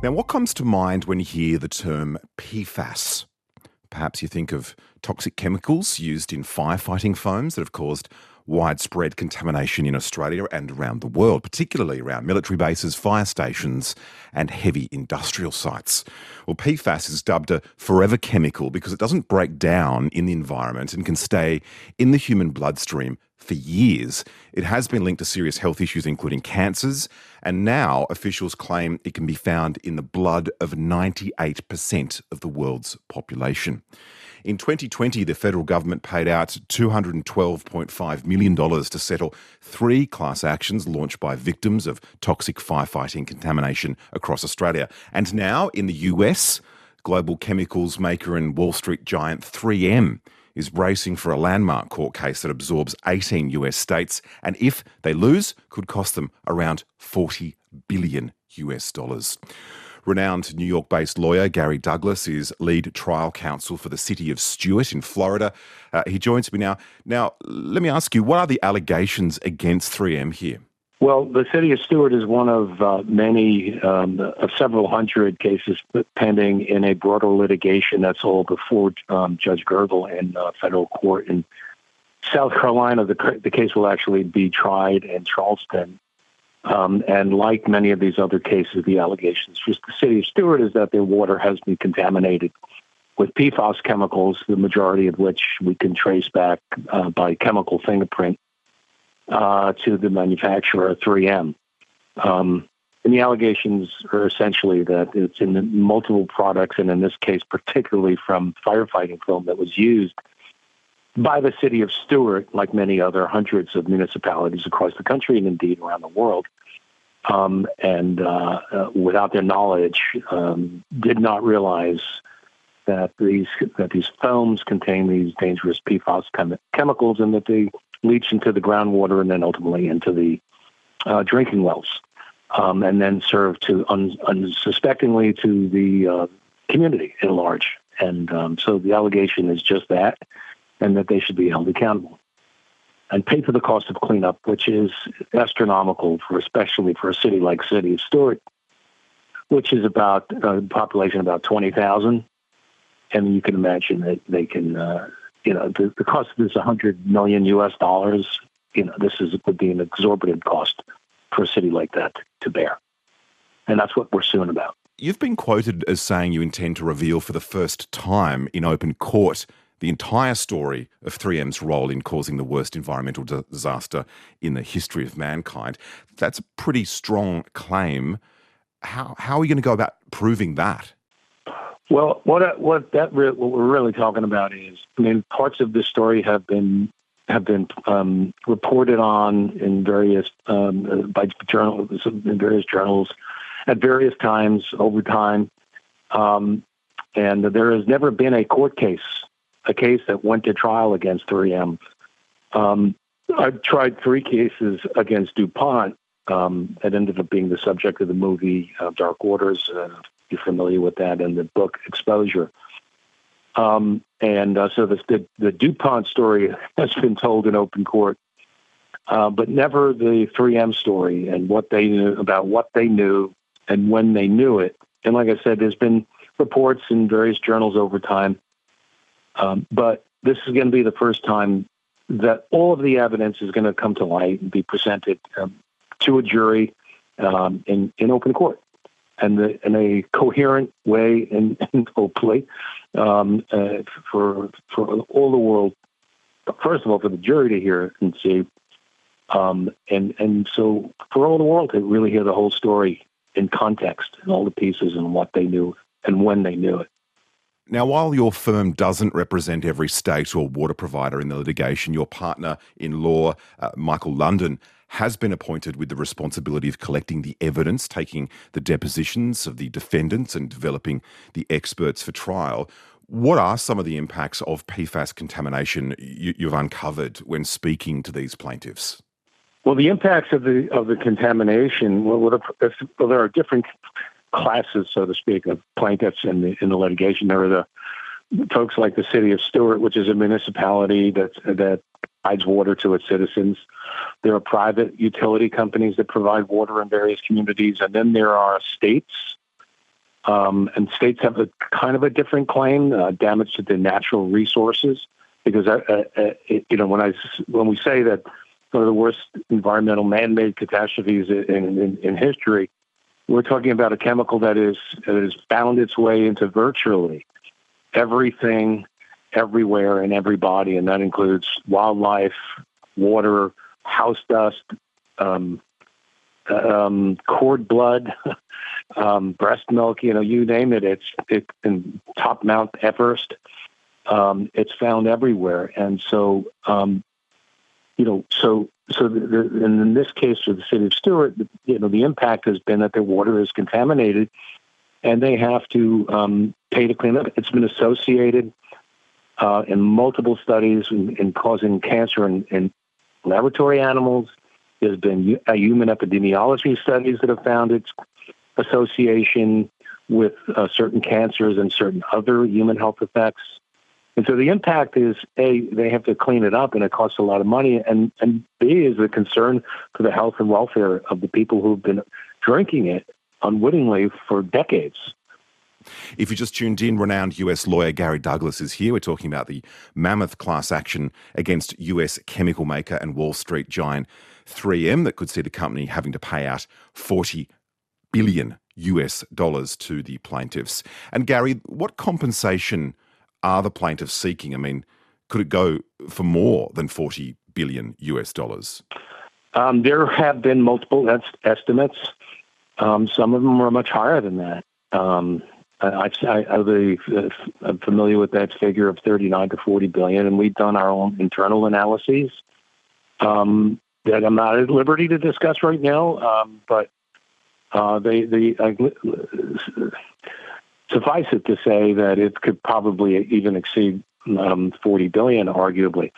Now, what comes to mind when you hear the term PFAS? Perhaps you think of toxic chemicals used in firefighting foams that have caused widespread contamination in Australia and around the world, particularly around military bases, fire stations, and heavy industrial sites. Well, PFAS is dubbed a forever chemical because it doesn't break down in the environment and can stay in the human bloodstream for years. It has been linked to serious health issues, including cancers, and now officials claim it can be found in the blood of 98% of the world's population. In 2020, the federal government paid out $212.5 million to settle three class actions launched by victims of toxic firefighting contamination across Australia. And now in the US, global chemicals maker and Wall Street giant 3M is racing for a landmark court case that absorbs 18 US states, and if they lose, could cost them around 40 billion US dollars. Renowned New York based lawyer Gary Douglas is lead trial counsel for the city of Stuart in Florida. Uh, he joins me now. Now, let me ask you, what are the allegations against 3M here? Well, the city of Stuart is one of uh, many, um, of several hundred cases pending in a broader litigation that's all before um, Judge Gergel in uh, federal court in South Carolina. The, the case will actually be tried in Charleston um, and like many of these other cases, the allegations just the city of Stuart is that their water has been contaminated with PFAS chemicals, the majority of which we can trace back uh, by chemical fingerprint uh, to the manufacturer 3M. Um, and the allegations are essentially that it's in multiple products, and in this case, particularly from firefighting foam that was used by the city of Stuart, like many other hundreds of municipalities across the country and indeed around the world, um, and uh, uh, without their knowledge, um, did not realize that these that these foams contain these dangerous PFAS chem- chemicals and that they leach into the groundwater and then ultimately into the uh, drinking wells, um, and then serve to un- unsuspectingly to the uh, community at large. And um, so the allegation is just that and that they should be held accountable and pay for the cost of cleanup, which is astronomical for especially for a city like City of Stuart, which is about a uh, population about twenty thousand, and you can imagine that they can, uh, you know, the, the cost of this hundred million U.S. dollars. You know, this is would be an exorbitant cost for a city like that to bear, and that's what we're suing about. You've been quoted as saying you intend to reveal for the first time in open court the entire story of 3M's role in causing the worst environmental disaster in the history of mankind. That's a pretty strong claim. How, how are we going to go about proving that? Well, what what that re- what we're really talking about is, I mean, parts of this story have been have been um, reported on in various um, by journals in various journals at various times over time, um, and there has never been a court case a case that went to trial against 3M. Um, I tried three cases against DuPont um, that ended up being the subject of the movie uh, Dark Waters. Uh, you're familiar with that, and the book Exposure. Um, and uh, so the, the, the, DuPont story has been told in open court, uh, but never the 3M story and what they knew about what they knew and when they knew it. And like I said, there's been reports in various journals over time um, but this is going to be the first time that all of the evidence is going to come to light and be presented um, to a jury um, in, in open court and the, in a coherent way and, and hopefully um, uh, for for all the world. First of all, for the jury to hear and see, um, and and so for all the world to really hear the whole story in context and all the pieces and what they knew and when they knew it. Now, while your firm doesn't represent every state or water provider in the litigation, your partner in law, uh, Michael London, has been appointed with the responsibility of collecting the evidence, taking the depositions of the defendants, and developing the experts for trial. What are some of the impacts of PFAS contamination you, have uncovered when speaking to these plaintiffs? Well, the impacts of the of the contamination. Well, well there are different classes, so to speak, of plaintiffs in the in the litigation. There are the folks like the city of Stuart, which is a municipality that that provides water to its citizens. There are private utility companies that provide water in various communities, and then there are states Um, and states have a kind of a different claim, uh, damage to the natural resources. Because uh, uh, uh you know, when I when we say that one of the worst environmental man-made catastrophes in, in, in history, we're talking about a chemical that is that has found its way into virtually everything, everywhere, and everybody, and that includes wildlife, water, house dust, um, um, cord blood, um, breast milk, you know, you name it. It's it, in top Mount Everest. Um, it's found everywhere, and so um, you know, so so the, the, and in this case for the city of Stuart, you know, the impact has been that their water is contaminated, and they have to um, pay to clean up. It's been associated uh, in multiple studies in, in causing cancer in, in laboratory animals. There's been uh, human epidemiology studies that have found its association with uh, certain cancers and certain other human health effects. And so the impact is A, they have to clean it up and it costs a lot of money. And, and B, is the concern for the health and welfare of the people who've been drinking it unwittingly for decades. If you just tuned in, renowned US lawyer Gary Douglas is here. We're talking about the mammoth class action against US chemical maker and Wall Street giant 3M that could see the company having to pay out 40 billion US dollars to the plaintiffs. And Gary, what compensation are the plaintiffs seeking? I mean, could it go for more than 40 billion US dollars? Um, there have been multiple estimates. Um, some of them are much higher than that. Um, I, I'm familiar with that figure of 39 to 40 billion, and we've done our own internal analyses um, that I'm not at liberty to discuss right now. Um, but uh, they, uh, suffice it to say that it could probably even exceed um, 40 billion, arguably.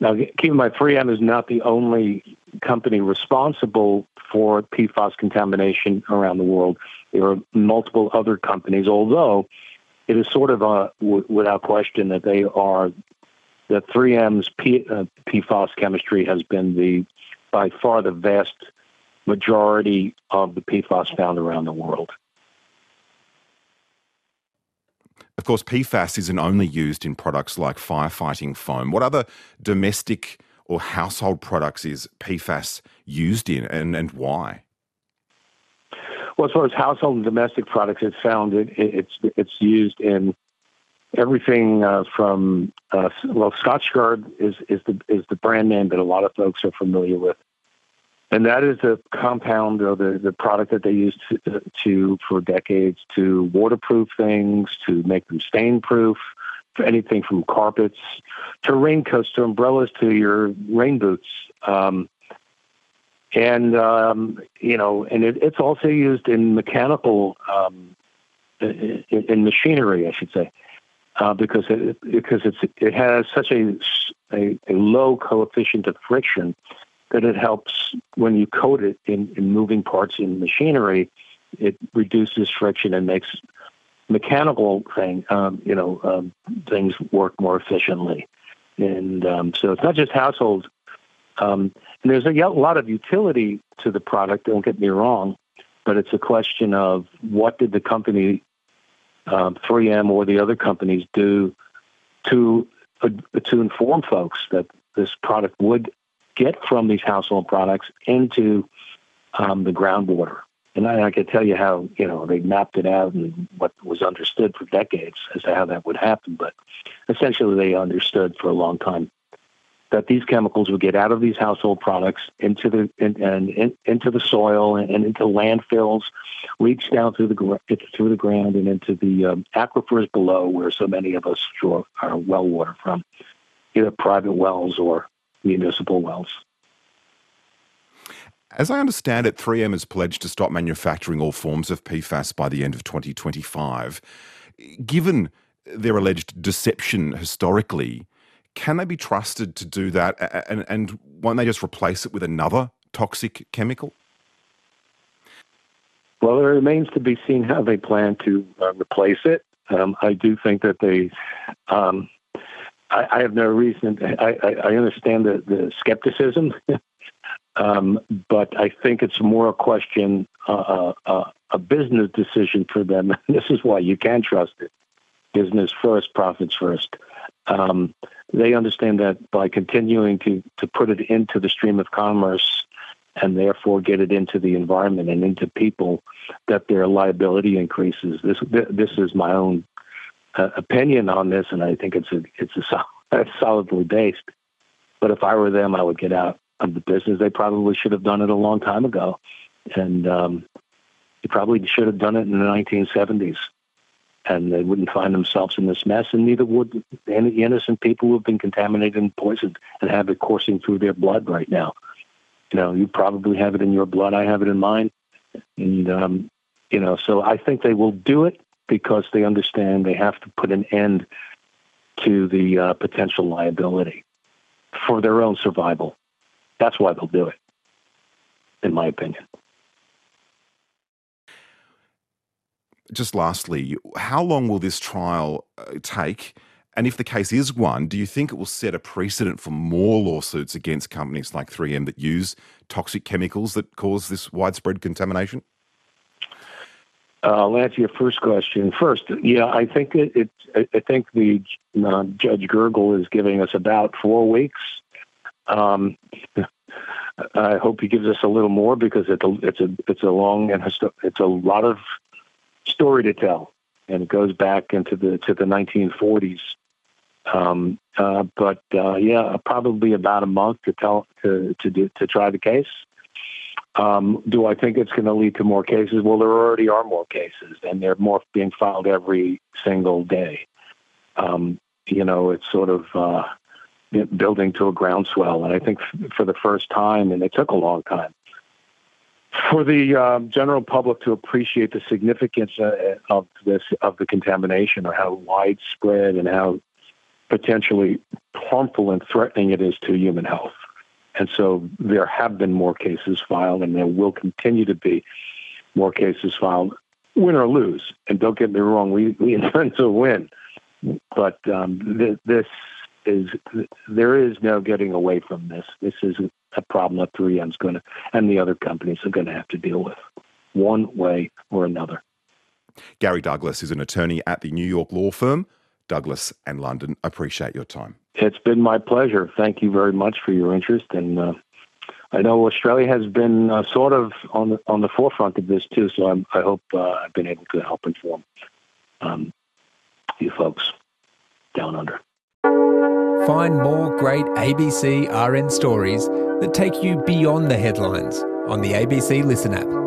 Now, keep in mind, 3M is not the only company responsible for PFAS contamination around the world. There are multiple other companies, although it is sort of a, w- without question that they are that 3M's P, uh, PFAS chemistry has been the by far the vast majority of the PFAS found around the world. Of course, PFAS isn't only used in products like firefighting foam. What other domestic or household products is PFAS used in and, and why? Well, as far as household and domestic products, it's found it, it's it's used in everything uh, from uh, well, Scotchgard is is the is the brand name that a lot of folks are familiar with, and that is the compound or the, the product that they use to, to for decades to waterproof things, to make them stain proof, anything from carpets to raincoats to umbrellas to your rain boots. Um, and um, you know, and it, it's also used in mechanical, um, in, in, machinery, I should say, uh, because it because it's it has such a, a, a low coefficient of friction that it helps when you coat it in, in moving parts in machinery. It reduces friction and makes mechanical thing, um, you know, um, things work more efficiently. And um, so it's not just household. Um, and there's a, lot of utility to the product. Don't get me wrong, but it's a question of what did the company, 3M um, or the other companies, do to uh, to inform folks that this product would get from these household products into um, the groundwater. And I, I could tell you how, you know, they mapped it out and what was understood for decades as to how that would happen. But essentially, they understood for a long time that these chemicals would get out of these household products into the in, and in, into the soil and, and, into landfills, reach down through the through the ground and into the um, aquifers below, where so many of us draw our well water from, either private wells or municipal wells. As I understand it, 3M has pledged to stop manufacturing all forms of PFAS by the end of 2025. Given their alleged deception historically, can they be trusted to do that? And, and won't they just replace it with another toxic chemical? Well, it remains to be seen how they plan to uh, replace it. Um, I do think that they um, I, I have no reason. I, I, I understand the, the skepticism, um, but I think it's more a question uh, uh, uh, a business decision for them. this is why you can trust it. Business first, profits first. Um, they understand that by continuing to, to put it into the stream of commerce and therefore get it into the environment and into people, that their liability increases. This this is my own uh, opinion on this, and I think it's a it's a, solidly based. But if I were them, I would get out of the business. They probably should have done it a long time ago, and um, they probably should have done it in the 1970s. And they wouldn't find themselves in this mess, and neither would any innocent people who have been contaminated and poisoned and have it coursing through their blood right now. You know, you probably have it in your blood. I have it in mine, and um, you know, so I think they will do it because they understand they have to put an end to the uh, potential liability for their own survival. That's why they'll do it, in my opinion. Just lastly, how long will this trial uh, take? And if the case is won, do you think it will set a precedent for more lawsuits against companies like 3M that use toxic chemicals that cause this widespread contamination? I'll answer your first question first. Yeah, I think it. it I think the uh, Judge Gergel is giving us about four weeks um, I hope he gives us a little more because it's a it's a it's a long and it's a lot of story to tell, and it goes back into the to the 1940s. Um, uh, but uh, yeah, probably about a month to tell to to do, to try the case. Um, do I think it's going to lead to more cases? Well, there already are more cases, and they're more being filed every single day. Um, you know, it's sort of uh, building to a groundswell. And I think for the first time, and it took a long time, for the uh, general public to appreciate the significance uh, of this of the contamination or how widespread and how potentially harmful and threatening it is to human health. And so there have been more cases filed, and there will continue to be more cases filed, win or lose. And don't get me wrong, we, we intend to win. But um, th- this is there is no getting away from this. This is a problem that 3M's going to, and the other companies are going to have to deal with, one way or another. Gary Douglas is an attorney at the New York law firm Douglas and London. Appreciate your time. It's been my pleasure. Thank you very much for your interest, and uh, I know Australia has been uh, sort of on the on the forefront of this too. So I'm, i hope uh, I've been able to help inform um, you folks down under. Find more great ABC RN stories that take you beyond the headlines on the ABC Listen app.